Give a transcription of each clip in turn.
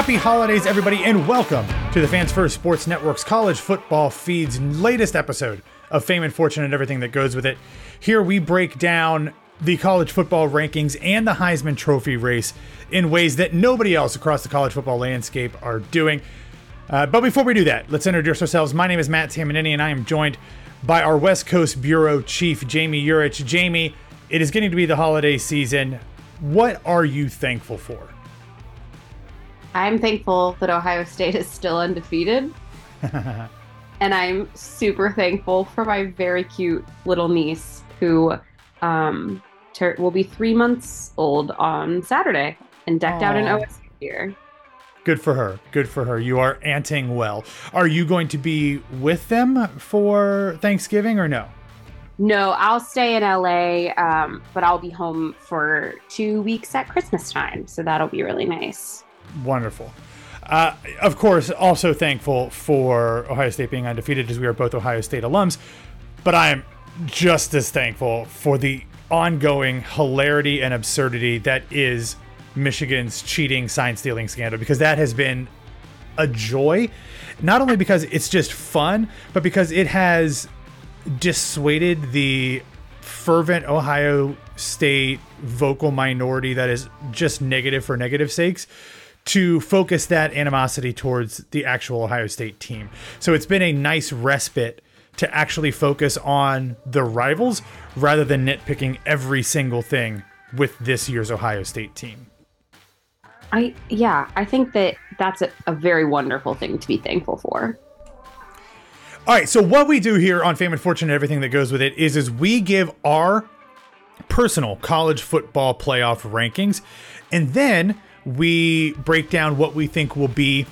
Happy holidays, everybody, and welcome to the Fans First Sports Network's College Football Feed's latest episode of Fame and Fortune and everything that goes with it. Here we break down the college football rankings and the Heisman Trophy race in ways that nobody else across the college football landscape are doing. Uh, but before we do that, let's introduce ourselves. My name is Matt Tamanini, and I am joined by our West Coast Bureau Chief, Jami Jurich. Jami, it is getting to be the holiday season. What are you thankful for? I'm thankful that Ohio State is still undefeated. and I'm super thankful for my very cute little niece who um, ter- will be three months old on Saturday and decked out in. OSU gear. Good for her. Good for her. You are anting well. Are you going to be with them for Thanksgiving or no? No, I'll stay in LA, um, but I'll be home for two weeks at Christmas time. So that'll be really nice. Wonderful. Uh, of course, also thankful for Ohio State being undefeated as we are both Ohio State alums, but I am just as thankful for the ongoing hilarity and absurdity that is Michigan's cheating sign stealing scandal because that has been a joy, not only because it's just fun, but because it has dissuaded the fervent Ohio State vocal minority that is just negative for negative sakes to focus that animosity towards the actual Ohio State team. So it's been a nice respite to actually focus on the rivals rather than nitpicking every single thing with this year's Ohio State team. I yeah, I think that that's a, a very wonderful thing to be thankful for. All right, so what we do here on Fame and Fortune and everything that goes with it is is we give our personal college football playoff rankings and then we break down what we think will be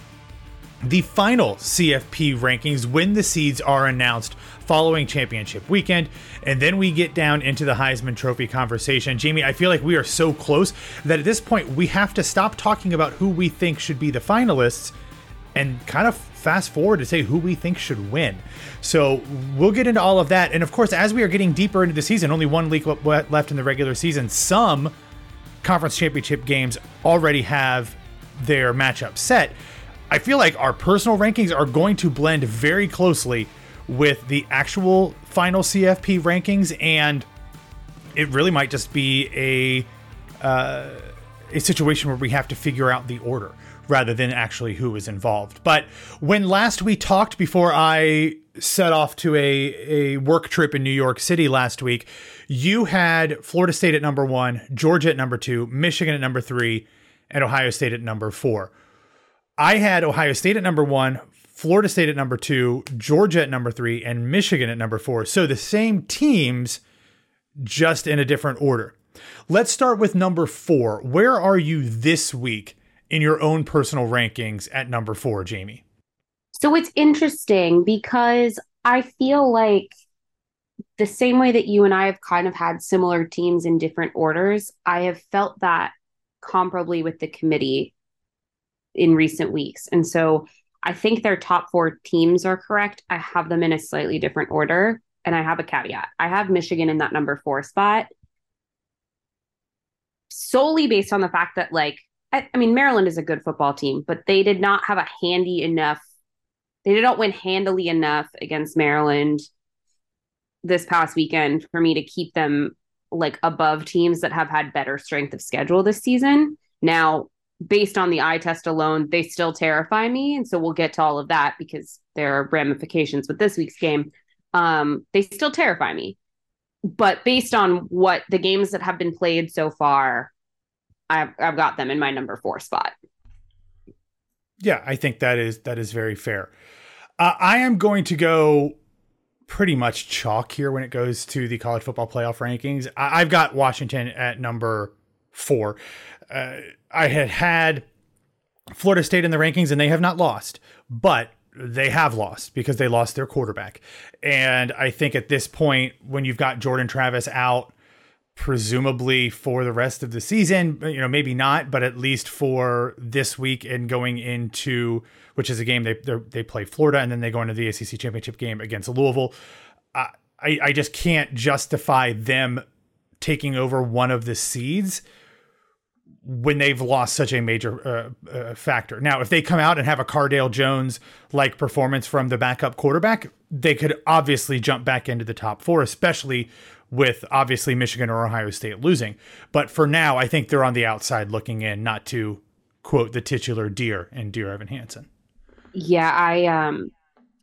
the final CFP rankings when the seeds are announced following championship weekend. And then we get down into the Heisman Trophy conversation. Jami, I feel like we are so close that at this point we have to stop talking about who we think should be the finalists and kind of fast forward to say who we think should win. So we'll get into all of that. And of course, as we are getting deeper into the season, only one week left in the regular season, some conference championship games already have their matchup set. I feel like our personal rankings are going to blend very closely with the actual final CFP rankings, and it really might just be a uh, a situation where we have to figure out the order rather than actually who is involved. But when last we talked before I set off to a, a work trip in New York City last week, you had Florida State at number one, Georgia at number two, Michigan at number three, and Ohio State at number four. I had Ohio State at number one, Florida State at number two, Georgia at number three, and Michigan at number four. So the same teams, just in a different order. Let's start with number four. Where are you this week in your own personal rankings at number four, Jami? So it's interesting because I feel like the same way that you and I have kind of had similar teams in different orders, I have felt that comparably with the committee in recent weeks. And so I think their top four teams are correct. I have them in a slightly different order. And I have a caveat. I have Michigan in that number four spot solely based on the fact that, like, I, I mean, Maryland is a good football team, but they did not have a handy enough, they did not win handily enough against Maryland this past weekend for me to keep them like above teams that have had better strength of schedule this season. Now, based on the eye test alone, they still terrify me. And so we'll get to all of that because there are ramifications with this week's game. Um, they still terrify me. But based on what the games that have been played so far, I've, I've got them in my number four spot. Yeah, I think that is that is very fair. Uh, I am going to go pretty much chalk here when it goes to the college football playoff rankings. I, have got Washington at number four. Uh, I had had Florida State in the rankings and they have not lost, but they have lost because they lost their quarterback. And I think at this point, when you've got Jordan Travis out, presumably for the rest of the season, you know, maybe not, but at least for this week and going into which is a game they they play Florida and then they go into the ACC championship game against Louisville. I I just can't justify them taking over one of the seeds when they've lost such a major uh, uh, factor. Now, if they come out and have a Cardale Jones like performance from the backup quarterback, they could obviously jump back into the top four, especially with obviously Michigan or Ohio State losing. But for now, I think they're on the outside looking in, not to quote the titular deer in Dear Evan Hansen. Yeah, I um,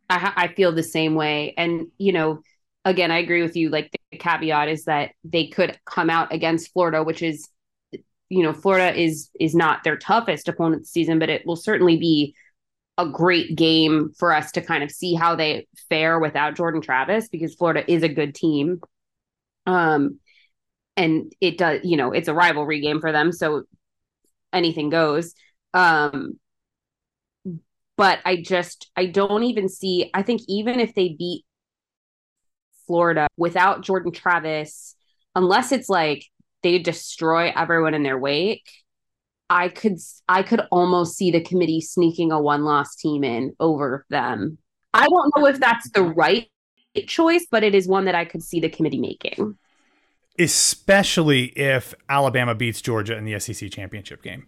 I, I feel the same way, and you know, again, I agree with you. Like the caveat is that they could come out against Florida, which is, you know, Florida is is not their toughest opponent this season, but it will certainly be a great game for us to kind of see how they fare without Jordan Travis because Florida is a good team. Um, and it does, you know, it's a rivalry game for them, so anything goes. Um, but I just I don't even see I think even if they beat Florida without Jordan Travis, unless it's like they destroy everyone in their wake, I could I could almost see the committee sneaking a one loss team in over them. I don't know if that's the right choice, but it is one that I could see the committee making. Especially if Alabama beats Georgia in the SEC championship game.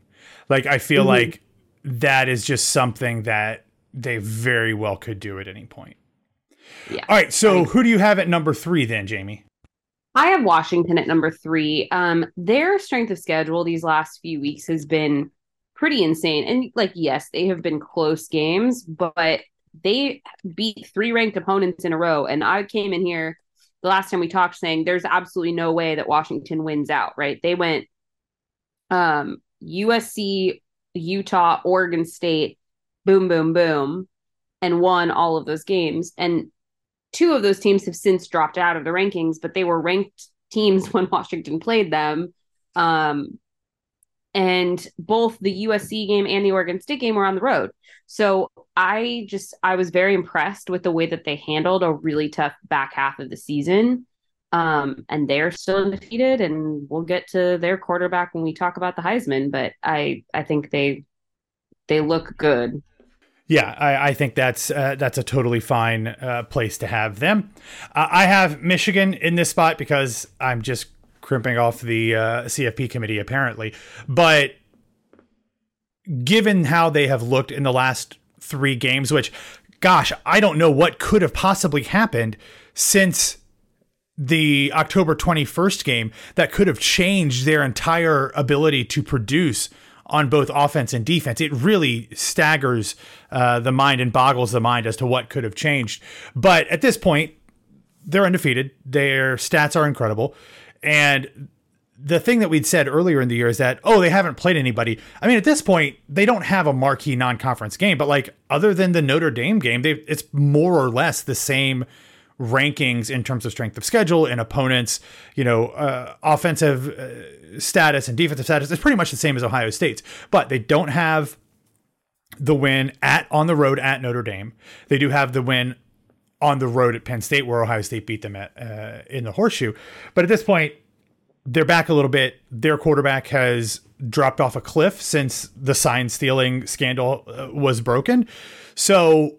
Like I feel mm-hmm. like that is just something that they very well could do at any point. Yeah. All right. So who do you have at number three then, Jami? I have Washington at number three. Um, their strength of schedule these last few weeks has been pretty insane. And like, yes, they have been close games, but they beat three ranked opponents in a row. And I came in here the last time we talked saying there's absolutely no way that Washington wins out, right? They went um USC, Utah, Oregon State, boom, boom, boom, and won all of those games. And two of those teams have since dropped out of the rankings, but they were ranked teams when Washington played them. Um, and both the USC game and the Oregon State game were on the road. So I just I was very impressed with the way that they handled a really tough back half of the season. Um, and they're still undefeated, and we'll get to their quarterback when we talk about the Heisman. But I I think they they look good. Yeah, I, I think that's uh, that's a totally fine uh, place to have them. Uh, I have Michigan in this spot because I'm just crimping off the uh, CFP committee apparently, but given how they have looked in the last three games, which, gosh, I don't know what could have possibly happened since the October 21st game that could have changed their entire ability to produce on both offense and defense. It really staggers uh, the mind and boggles the mind as to what could have changed. But at this point, they're undefeated. Their stats are incredible. And the thing that we'd said earlier in the year is that, oh, they haven't played anybody. I mean, at this point, they don't have a marquee non conference game, but like other than the Notre Dame game, they it's more or less the same rankings in terms of strength of schedule and opponents, you know, uh, offensive uh, status and defensive status. It's pretty much the same as Ohio State's, but they don't have the win at on the road at Notre Dame. They do have the win on the road at Penn State, where Ohio State beat them at uh, in the horseshoe. But at this point, they're back a little bit. Their quarterback has dropped off a cliff since the sign stealing scandal uh, was broken. So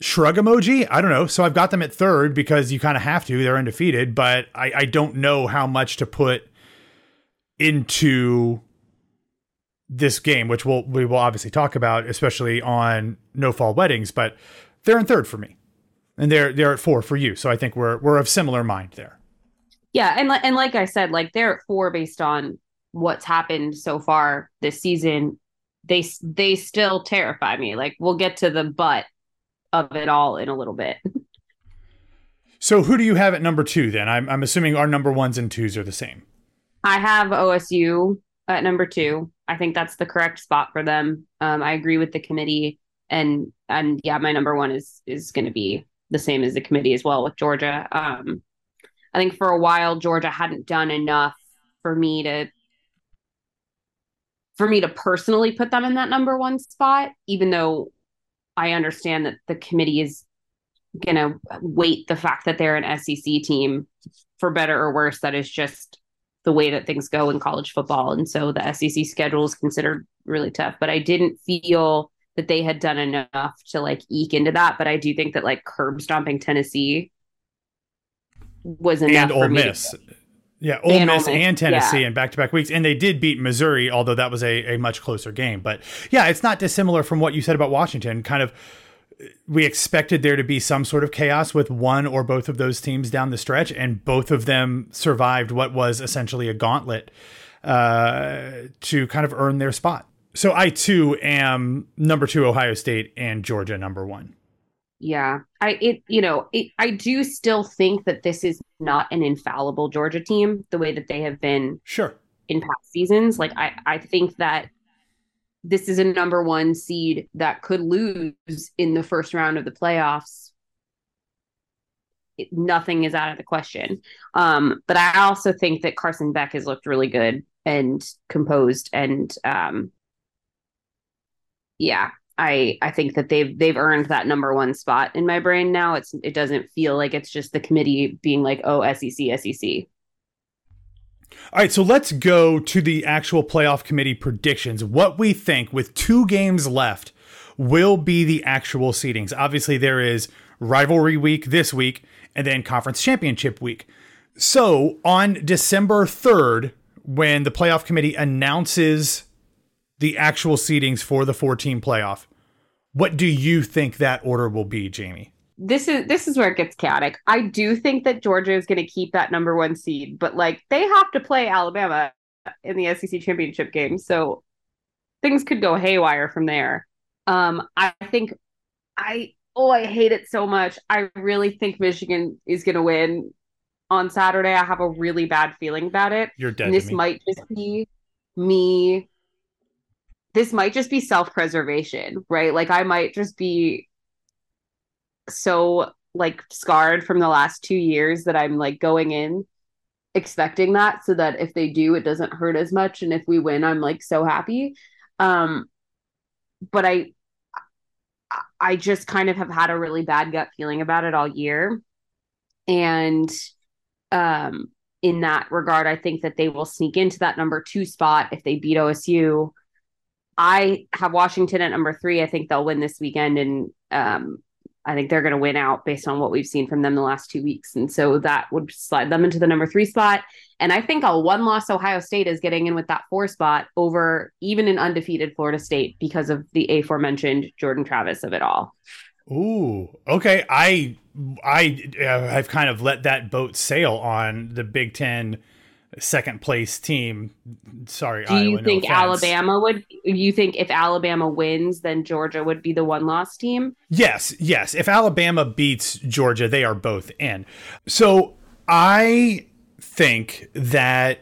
shrug emoji. I don't know. So I've got them at third because you kind of have to. They're undefeated, but I, I don't know how much to put into this game, which we'll we will obviously talk about, especially on no fall weddings. But they're in third for me, and they're they're at four for you. So I think we're we're of similar mind there. Yeah, and and like I said, like they're at four based on what's happened so far this season. They they still terrify me. Like we'll get to the butt of it all in a little bit. So who do you have at number two then? I'm I'm assuming our number ones and twos are the same. I have OSU at number two. I think that's the correct spot for them. Um, I agree with the committee, and and yeah, my number one is is going to be the same as the committee as well with Georgia. Um, I think for a while Georgia hadn't done enough for me to for me to personally put them in that number one spot, even though I understand that the committee is going to weight the fact that they're an SEC team for better or worse. That is just the way that things go in college football. And so the SEC schedule is considered really tough. But I didn't feel that they had done enough to like eke into that. But I do think that like curb stomping Tennessee was enough and Ole Miss. Yeah, Ole and Miss, Ole Miss and Tennessee yeah. in back to back weeks. And they did beat Missouri, although that was a, a much closer game. But yeah, it's not dissimilar from what you said about Washington. Kind of, we expected there to be some sort of chaos with one or both of those teams down the stretch, and both of them survived what was essentially a gauntlet uh, to kind of earn their spot. So I too am number two, Ohio State, and Georgia number one. Yeah. I it you know, it, I do still think that this is not an infallible Georgia team the way that they have been Sure. in past seasons. Like I I think that this is a number 1 seed that could lose in the first round of the playoffs. It, nothing is out of the question. Um, but I also think that Carson Beck has looked really good and composed and um, yeah, I I think that they've they've earned that number one spot in my brain now. It's it doesn't feel like it's just the committee being like, oh, SEC, SEC. All right, so let's go to the actual playoff committee predictions. What we think with two games left will be the actual seedings. Obviously, there is rivalry week this week and then conference championship week. So on December 3rd, when the playoff committee announces the actual seedings for the 14 playoff. What do you think that order will be, Jami? This is this is where it gets chaotic. I do think that Georgia is going to keep that number 1 seed, but like they have to play Alabama in the SEC championship game. So things could go haywire from there. Um I think I oh I hate it so much. I really think Michigan is going to win on Saturday. I have a really bad feeling about it. You're dead. this might just be me this might just be self-preservation, right? Like I might just be so like scarred from the last 2 years that I'm like going in expecting that so that if they do it doesn't hurt as much and if we win I'm like so happy. Um but I I just kind of have had a really bad gut feeling about it all year. And um in that regard, I think that they will sneak into that number 2 spot if they beat OSU I have Washington at number three. I think they'll win this weekend, and um, I think they're going to win out based on what we've seen from them the last two weeks. And so that would slide them into the number three spot. And I think a one loss Ohio State is getting in with that four spot over even an undefeated Florida State because of the aforementioned Jordan Travis of it all. Ooh, okay. I I uh, have kind of let that boat sail on the Big Ten second place team. Sorry, Do you Iowa, think offense. Alabama would? You think if Alabama wins, then Georgia would be the one loss team? Yes, yes. If Alabama beats Georgia, they are both in. So I think that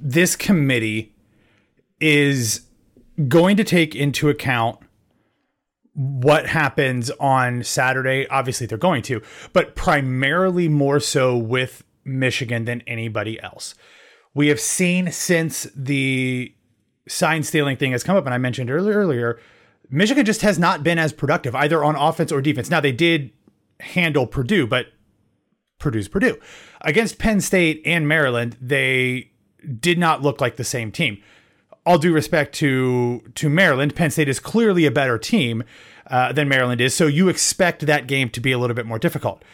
this committee is going to take into account what happens on Saturday. Obviously, they're going to, but primarily more so with Michigan than anybody else. We have seen since the sign stealing thing has come up, and I mentioned earlier, earlier, Michigan just has not been as productive either on offense or defense. Now they did handle Purdue, but Purdue's Purdue. Against Penn State and Maryland, they did not look like the same team. All due respect to to Maryland, Penn State is clearly a better team uh, than Maryland is, so you expect that game to be a little bit more difficult.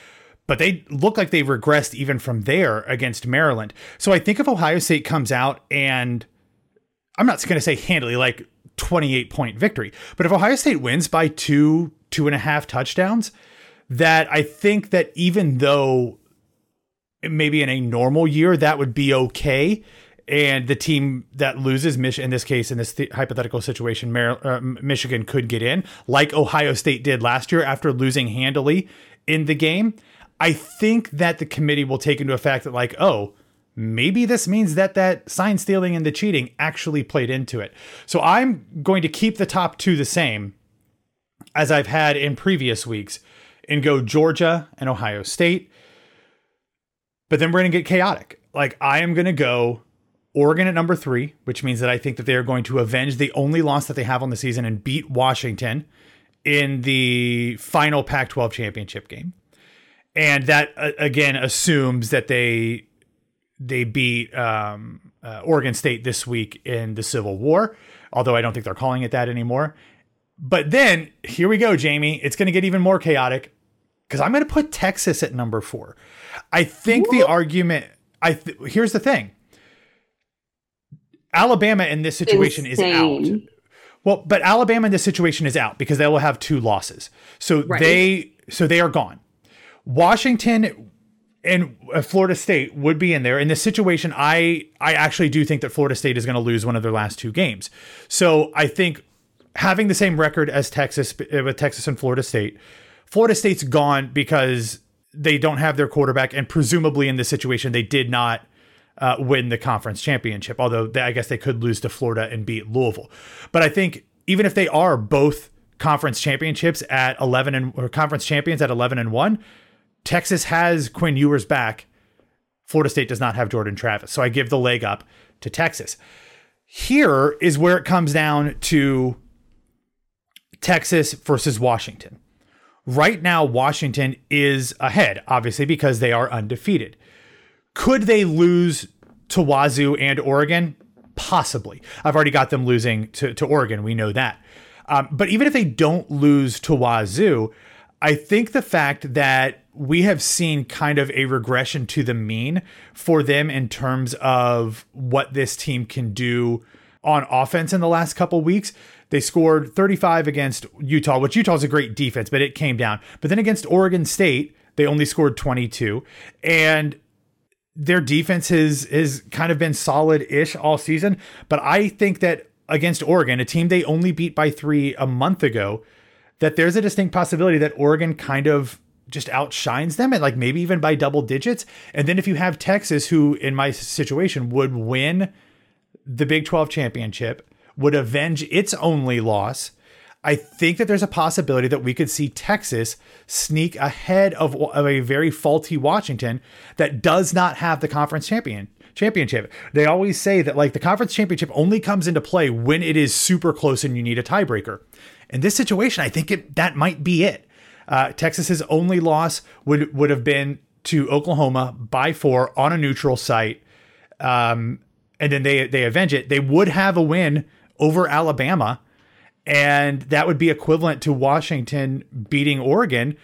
But they look like they've regressed even from there against Maryland. So I think if Ohio State comes out and I'm not going to say handily, like 28 point victory, but if Ohio State wins by two, two and a half touchdowns, that I think that even though maybe in a normal year that would be okay, and the team that loses, in this case, in this th- hypothetical situation, uh, Michigan could get in, like Ohio State did last year after losing handily in the game. I think that the committee will take into effect that, like, oh, maybe this means that that sign stealing and the cheating actually played into it. So I'm going to keep the top two the same as I've had in previous weeks and go Georgia and Ohio State. But then we're going to get chaotic. Like I am going to go Oregon at number three, which means that I think that they are going to avenge the only loss that they have on the season and beat Washington in the final Pac 12 championship game. And that uh, again assumes that they they beat um, uh, Oregon State this week in the Civil War, although I don't think they're calling it that anymore. But then here we go, Jami. It's going to get even more chaotic because I'm going to put Texas at number four. I think the argument. I th- here's the thing. Alabama in this situation is out. Well, but Alabama in this situation is out because they will have two losses. So Right. they so they are gone. Washington and uh, Florida State would be in there. In this situation, I I actually do think that Florida State is going to lose one of their last two games. So I think having the same record as Texas uh, with Texas and Florida State, Florida State's gone because they don't have their quarterback, and presumably in this situation they did not uh, win the conference championship. Although they, I guess they could lose to Florida and beat Louisville. But I think even if they are both conference championships at eleven and or conference champions at eleven and one, Texas has Quinn Ewers back. Florida State does not have Jordan Travis. So I give the leg up to Texas. Here is where it comes down to Texas versus Washington. Right now, Washington is ahead, obviously, because they are undefeated. Could they lose to Wazoo and Oregon? Possibly. I've already got them losing to, to Oregon. We know that. Um, but even if they don't lose to Wazoo, I think the fact that we have seen kind of a regression to the mean for them in terms of what this team can do on offense in the last couple weeks. They scored 35 against Utah, which Utah is a great defense, but it came down. But then against Oregon State, they only scored 22. And their defense has has kind of been solid-ish all season. But I think that against Oregon, a team they only beat by three a month ago, that there's a distinct possibility that Oregon kind of just outshines them and like maybe even by double digits. And then if you have Texas, who in my situation would win the Big 12 championship, would avenge its only loss. I think that there's a possibility that we could see Texas sneak ahead of, of a very faulty Washington that does not have the conference champion championship. They always say that like the conference championship only comes into play when it is super close and you need a tiebreaker. In this situation, I think it, that might be it. Uh, Texas's only loss would would have been to Oklahoma by four on a neutral site, um, and then they they avenge it. They would have a win over Alabama, and that would be equivalent to Washington beating Oregon.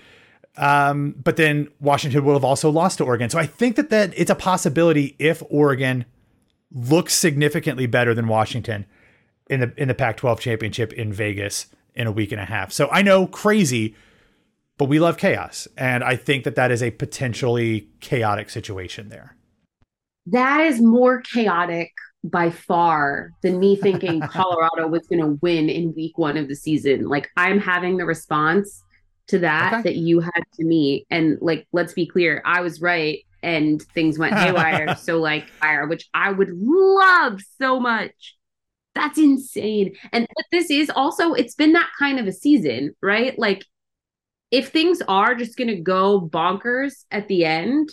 Um, but then Washington would have also lost to Oregon. So I think that that it's a possibility if Oregon looks significantly better than Washington in the in the Pac-12 championship in Vegas in a week and a half. So I know crazy, but we love chaos, and I think that that is a potentially chaotic situation there. that is more chaotic by far than me thinking Colorado was going to win in week one of the season. Like I'm having the response to that okay. that you had to me. And like, let's be clear, I was right and things went haywire. so like fire, which I would love so much. That's insane. And but this is also, it's been that kind of a season, right? Like if things are just going to go bonkers at the end,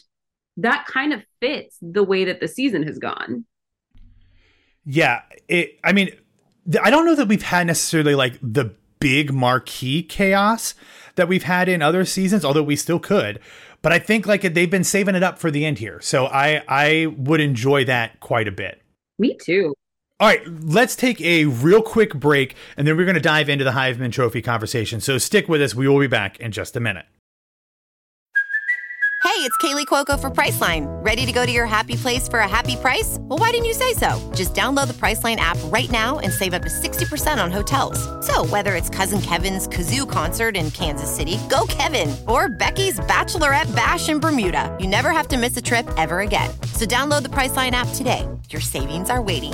that kind of fits the way that the season has gone. Yeah, it. I mean, I don't know that we've had necessarily like the big marquee chaos that we've had in other seasons, although we still could. But I think like they've been saving it up for the end here, so I I would enjoy that quite a bit. Me too. All right, let's take a real quick break, and then we're going to dive into the Heisman Trophy conversation. So stick with us. We will be back in just a minute. Hey, it's Kaley Cuoco for Priceline. Ready to go to your happy place for a happy price? Well, why didn't you say so? Just download the Priceline app right now and save up to 60% on hotels. So, whether it's Cousin Kevin's Kazoo concert in Kansas City, go Kevin, or Becky's Bachelorette Bash in Bermuda, you never have to miss a trip ever again. So, download the Priceline app today. Your savings are waiting.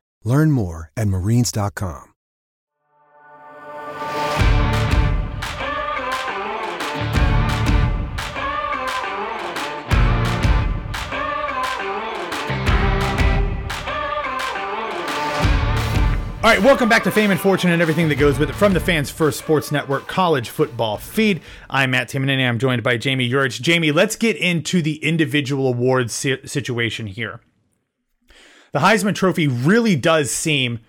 Learn more at marines.com. All right, welcome back to Fame and Fortune and everything that goes with it from the Fans First Sports Network College Football Feed. I'm Matt Tamanini. I'm joined by Jami Jurich. Jami, let's get into the individual awards situation here. The Heisman Trophy really does seem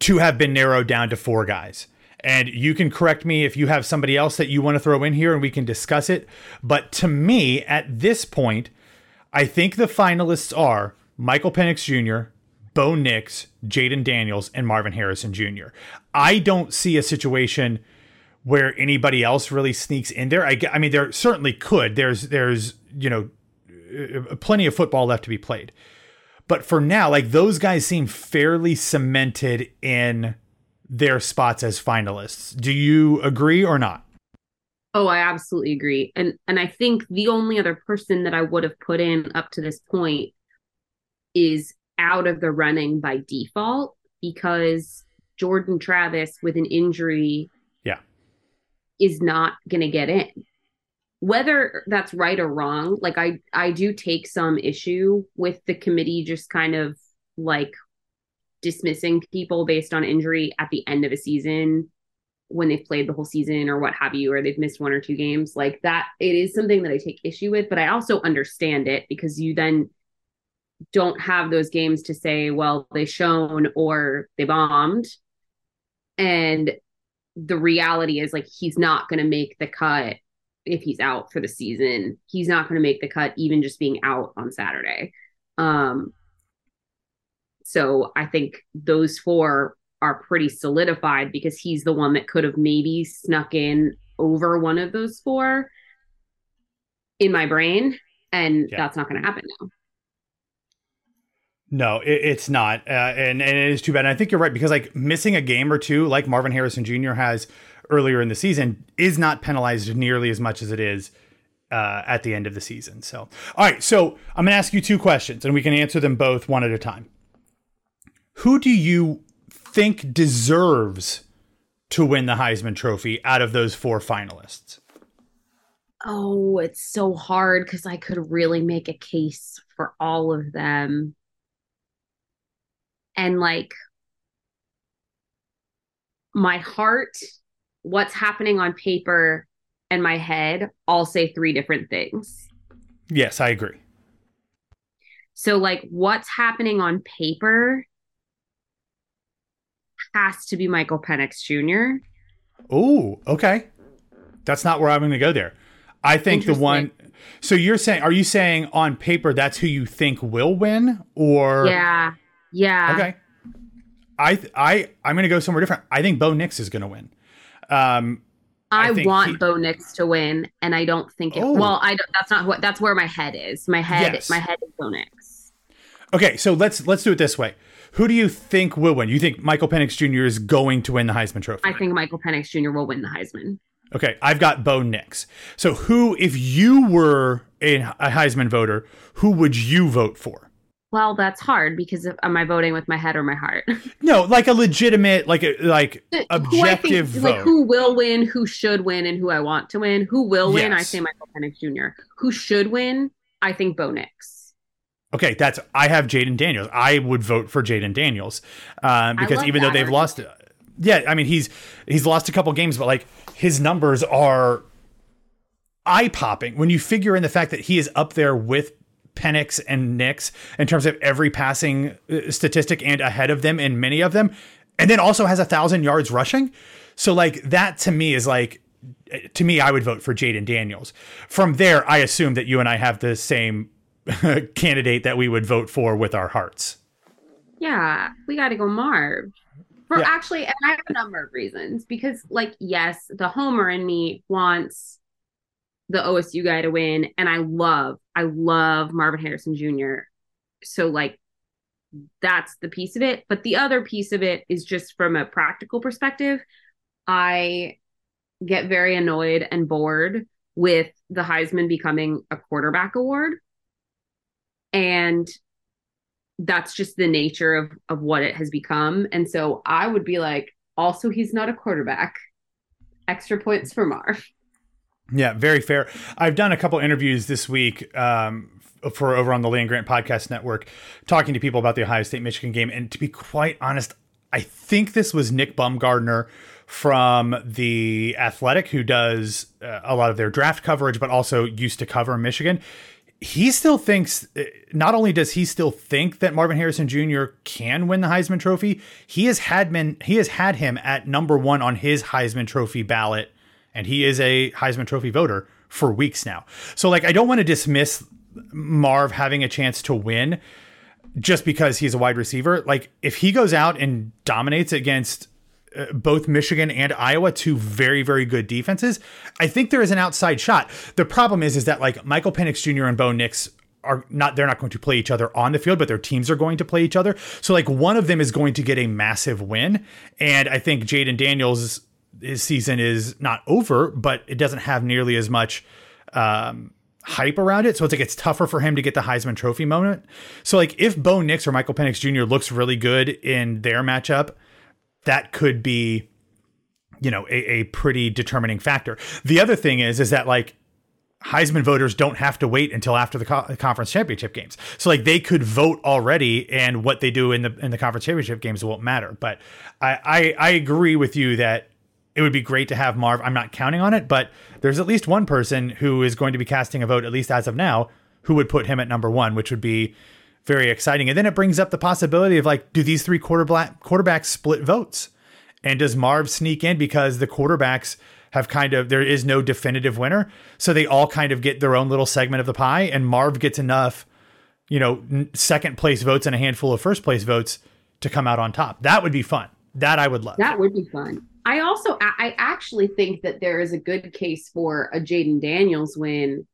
to have been narrowed down to four guys. And you can correct me if you have somebody else that you want to throw in here and we can discuss it. But to me, at this point, I think the finalists are Michael Penix Jr., Bo Nix, Jayden Daniels, and Marvin Harrison Jr. I don't see a situation where anybody else really sneaks in there. I, I mean, there certainly could. There's there's you know uh, plenty of football left to be played, but for now, like those guys seem fairly cemented in their spots as finalists. Do you agree or not? Oh, I absolutely agree. And and I think the only other person that I would have put in up to this point is out of the running by default because Jordan Travis with an injury yeah is not going to get in. Whether that's right or wrong, like I I do take some issue with the committee just kind of like dismissing people based on injury at the end of a season when they've played the whole season or what have you or they've missed one or two games like that it is something that I take issue with but I also understand it because you then don't have those games to say, well, they shone or they bombed. And the reality is like he's not going to make the cut if he's out for the season. He's not going to make the cut even just being out on Saturday. Um so I think those four are pretty solidified because he's the one that could have maybe snuck in over one of those four in my brain. And Yeah. that's not going to happen now. No, it, it's not, uh, and and it is too bad. And I think you're right because like missing a game or two, like Marvin Harrison Jr. has earlier in the season, is not penalized nearly as much as it is uh, at the end of the season. So, all right, so I'm gonna ask you two questions, and we can answer them both one at a time. Who do you think deserves to win the Heisman Trophy out of those four finalists? Oh, it's so hard because I could really make a case for all of them. And like my heart, what's happening on paper, and my head all say three different things. Yes, I agree. So, like, what's happening on paper has to be Michael Penix Jr. Oh, okay. That's not where I'm going to go there. I think the one. So you're saying, are you saying on paper that's who you think will win, or Yeah. Yeah. Okay. I th- I I'm going to go somewhere different. I think Bo Nix is going to win. Um, I, I want he- Bo Nix to win, and I don't think it. Oh. Well, I don't, that's not what. That's where my head is. My head. Yes. My head is Bo Nix. okay, so let's let's do it this way. Who do you think will win? You think Michael Penix Jr. is going to win the Heisman Trophy? I think Michael Penix Jr. will win the Heisman. Okay, I've got Bo Nix. So who, if you were a, a Heisman voter, who would you vote for? Well, that's hard because if, am I voting with my head or my heart? No, like a legitimate, like a like who I objective think, vote. like who will win, who should win, and who I want to win. Who will win? I say Michael Penix Jr. Who should win? I think Bo Nix. Okay, that's I have Jayden Daniels. I would vote for Jayden Daniels um, because even though they've lost, yeah, I mean he's he's lost a couple games, but like his numbers are eye popping when you figure in the fact that he is up there with Penix and Nix in terms of every passing uh, statistic and ahead of them in many of them, and then also has a thousand yards rushing. So like that to me is like to me I would vote for Jayden Daniels. From there, I assume that you and I have the same candidate that we would vote for with our hearts. Yeah, we got to go Marv. For Yeah. actually, and I have a number of reasons because, like, yes, the homer in me wants the OSU guy to win, and I love, I love Marvin Harrison Jr. So, like, that's the piece of it. But the other piece of it is just from a practical perspective. I get very annoyed and bored with the Heisman becoming a quarterback award. And that's just the nature of of what it has become. And so I would be like, also he's not a quarterback. Extra points for Marv. Yeah, very fair. I've done a couple interviews this week um, for over on the Land Grant Podcast Network, talking to people about the Ohio State Michigan game. And to be quite honest, I think this was Nick Baumgardner from the Athletic, who does uh, a lot of their draft coverage, but also used to cover Michigan. He still thinks, uh, not only does he still think that Marvin Harrison Jr. can win the Heisman Trophy, he has had men, he has had him at number one on his Heisman Trophy ballot and he is a Heisman Trophy voter for weeks now. So like I don't want to dismiss Marv having a chance to win just because he's a wide receiver. Like if he goes out and dominates against uh, both Michigan and Iowa, two very very good defenses, I think there is an outside shot. The problem is is that like Michael Penix Jr. and Bo Nix are not they're not going to play each other on the field, but their teams are going to play each other. So like one of them is going to get a massive win, and I think Jayden Daniels his season is not over, but it doesn't have nearly as much um, hype around it. So it's like it's tougher for him to get the Heisman Trophy moment. So like if Bo Nix or Michael Penix Jr. looks really good in their matchup, that could be, you know, a, a pretty determining factor. The other thing is, is that like Heisman voters don't have to wait until after the co- conference championship games. So like they could vote already, and what they do in the in the conference championship games won't matter. But I I, I agree with you that it would be great to have Marv. I'm not counting on it, but there's at least one person who is going to be casting a vote, at least as of now, who would put him at number one, which would be very exciting. And then it brings up the possibility of like, do these three quarterback quarterbacks split votes? And does Marv sneak in because the quarterbacks have kind of there is no definitive winner, so they all kind of get their own little segment of the pie, and Marv gets enough, you know, second place votes and a handful of first place votes to come out on top. That would be fun. That I would love. That would be fun. I also I actually think that there is a good case for a Jayden Daniels win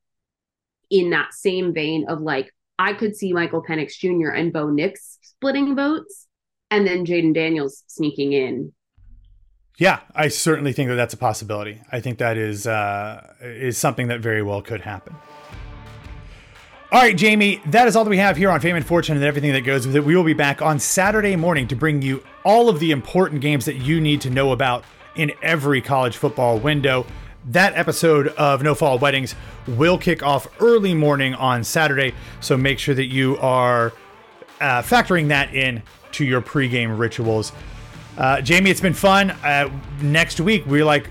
in that same vein of like I could see Michael Penix Jr. and Bo Nix splitting votes and then Jayden Daniels sneaking in. Yeah, I certainly think that that's a possibility. I think that is uh, is something that very well could happen. All right, Jami, that is all that we have here on Fame and Fortune and everything that goes with it. We will be back on Saturday morning to bring you all of the important games that you need to know about in every college football window. That episode of No Fall Weddings will kick off early morning on Saturday, so make sure that you are uh, factoring that in to your pregame rituals. Uh, Jami, it's been fun. Uh, next week, we're like,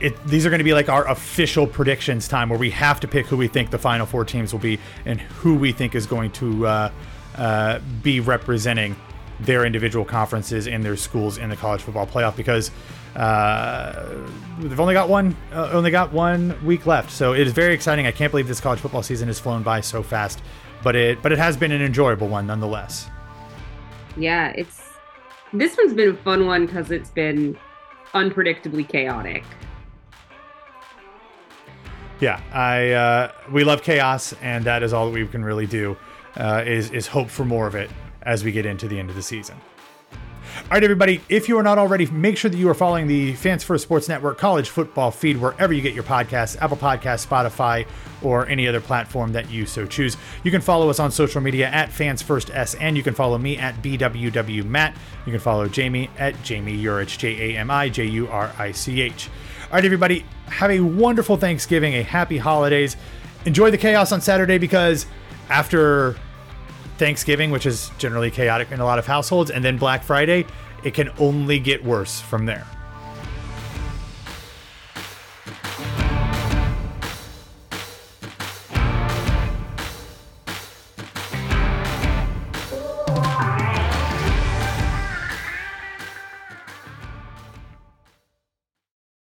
it, these are going to be like our official predictions time where we have to pick who we think the final four teams will be and who we think is going to uh, uh, be representing their individual conferences and their schools in the college football playoff because uh, they've only got one uh, only got one week left. So it is very exciting. I can't believe this college football season has flown by so fast, but it but it has been an enjoyable one nonetheless. Yeah, it's this one's been a fun one because it's been unpredictably chaotic. Yeah, I uh, we love chaos, and that is all that we can really do uh, is is hope for more of it as we get into the end of the season. All right, everybody, if you are not already, make sure that you are following the Fans First Sports Network college football feed wherever you get your podcasts, Apple Podcasts, Spotify, or any other platform that you so choose. You can follow us on social media at Fans First SN. You can follow me at BWW Matt. You can follow Jami at Jami Jurich, J A M I J U R I C H. All right, everybody, have a wonderful Thanksgiving, a happy holidays. Enjoy the chaos on Saturday because after Thanksgiving, which is generally chaotic in a lot of households, and then Black Friday, it can only get worse from there.